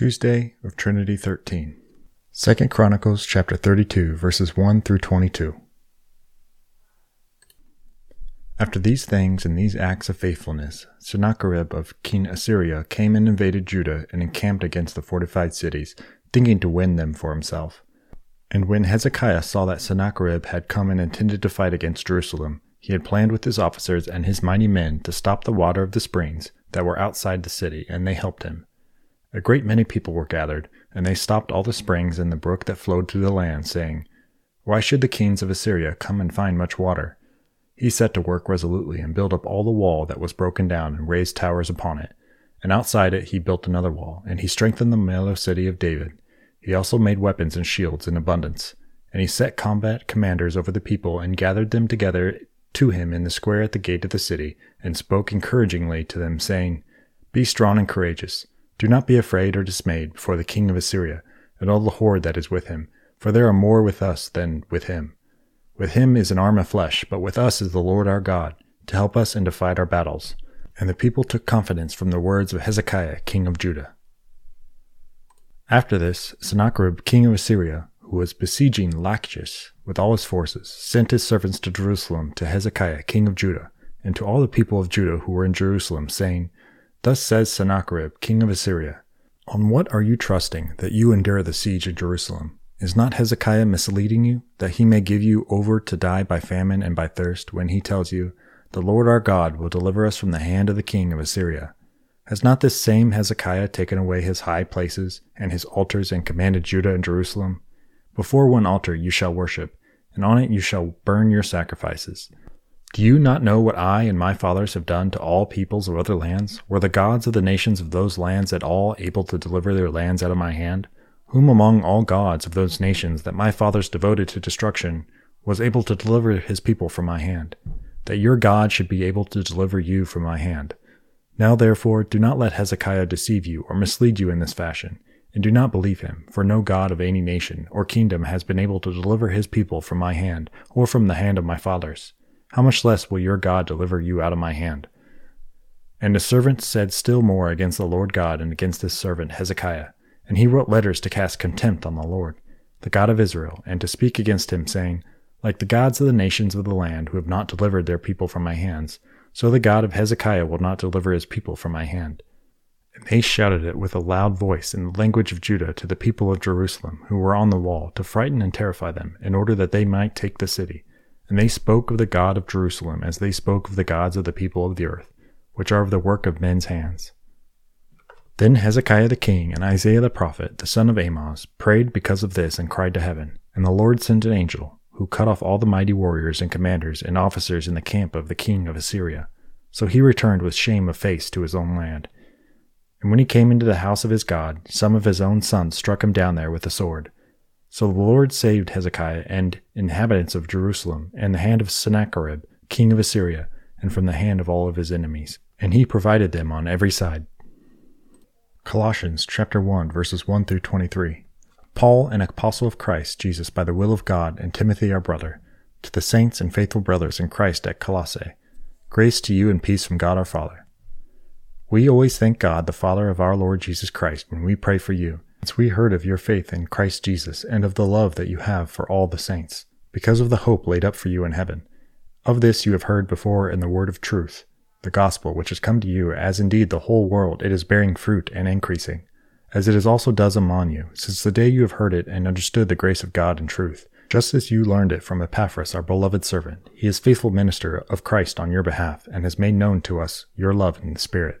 Tuesday of Trinity 13. 2 Chronicles chapter 32 verses 1 through 22. After these things and these acts of faithfulness, Sennacherib of King Assyria came and invaded Judah and encamped against the fortified cities, thinking to win them for himself. And when Hezekiah saw that Sennacherib had come and intended to fight against Jerusalem, he had planned with his officers and his mighty men to stop the water of the springs that were outside the city, and they helped him. A great many people were gathered, and they stopped all the springs and the brook that flowed through the land, saying, Why should the kings of Assyria come and find much water? He set to work resolutely and built up all the wall that was broken down and raised towers upon it. And outside it he built another wall, and he strengthened the Millo city of David. He also made weapons and shields in abundance. And he set combat commanders over the people and gathered them together to him in the square at the gate of the city, and spoke encouragingly to them, saying, Be strong and courageous. Do not be afraid or dismayed before the king of Assyria and all the horde that is with him, for there are more with us than with him. With him is an arm of flesh, but with us is the Lord our God, to help us and to fight our battles. And the people took confidence from the words of Hezekiah, king of Judah. After this, Sennacherib, king of Assyria, who was besieging Lachish with all his forces, sent his servants to Jerusalem to Hezekiah, king of Judah, and to all the people of Judah who were in Jerusalem, saying, Thus says Sennacherib, king of Assyria On what are you trusting that you endure the siege of Jerusalem? Is not Hezekiah misleading you, that he may give you over to die by famine and by thirst, when he tells you, The Lord our God will deliver us from the hand of the king of Assyria? Has not this same Hezekiah taken away his high places and his altars and commanded Judah and Jerusalem? Before one altar you shall worship, and on it you shall burn your sacrifices. Do you not know what I and my fathers have done to all peoples of other lands? Were the gods of the nations of those lands at all able to deliver their lands out of my hand? Whom among all gods of those nations that my fathers devoted to destruction was able to deliver his people from my hand? That your God should be able to deliver you from my hand. Now therefore do not let Hezekiah deceive you or mislead you in this fashion, and do not believe him, for no God of any nation or kingdom has been able to deliver his people from my hand, or from the hand of my fathers how much less will your God deliver you out of my hand? And the servant said still more against the Lord God and against his servant Hezekiah. And he wrote letters to cast contempt on the Lord, the God of Israel, and to speak against him, saying, Like the gods of the nations of the land who have not delivered their people from my hands, so the God of Hezekiah will not deliver his people from my hand. And they shouted it with a loud voice in the language of Judah to the people of Jerusalem, who were on the wall, to frighten and terrify them, in order that they might take the city. And they spoke of the God of Jerusalem as they spoke of the gods of the people of the earth, which are of the work of men's hands. Then Hezekiah the king and Isaiah the prophet, the son of Amoz, prayed because of this and cried to heaven. And the Lord sent an angel, who cut off all the mighty warriors and commanders and officers in the camp of the king of Assyria. So he returned with shame of face to his own land. And when he came into the house of his God, some of his own sons struck him down there with the sword. So the Lord saved Hezekiah and inhabitants of Jerusalem, and the hand of Sennacherib, king of Assyria, and from the hand of all of his enemies. And he provided them on every side. Colossians chapter 1 verses 1 through 23. Paul, an apostle of Christ Jesus by the will of God, and Timothy our brother, to the saints and faithful brothers in Christ at Colossae, grace to you and peace from God our Father. We always thank God, the Father of our Lord Jesus Christ, when we pray for you since we heard of your faith in Christ Jesus and of the love that you have for all the saints, because of the hope laid up for you in heaven. Of this you have heard before in the word of truth, the gospel which has come to you, as indeed the whole world it is bearing fruit and increasing, as it is also does among you, since the day you have heard it and understood the grace of God in truth, just as you learned it from Epaphras, our beloved servant. He is faithful minister of Christ on your behalf, and has made known to us your love in the Spirit.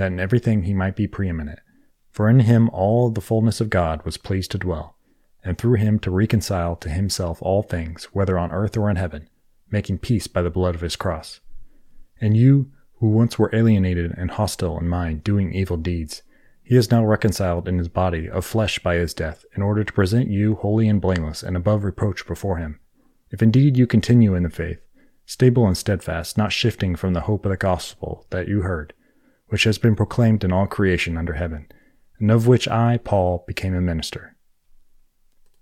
that in everything he might be preeminent. For in him all the fullness of God was pleased to dwell, and through him to reconcile to himself all things, whether on earth or in heaven, making peace by the blood of his cross. And you, who once were alienated and hostile in mind, doing evil deeds, he is now reconciled in his body of flesh by his death, in order to present you holy and blameless and above reproach before him. If indeed you continue in the faith, stable and steadfast, not shifting from the hope of the gospel that you heard, which has been proclaimed in all creation under heaven, and of which I, Paul, became a minister.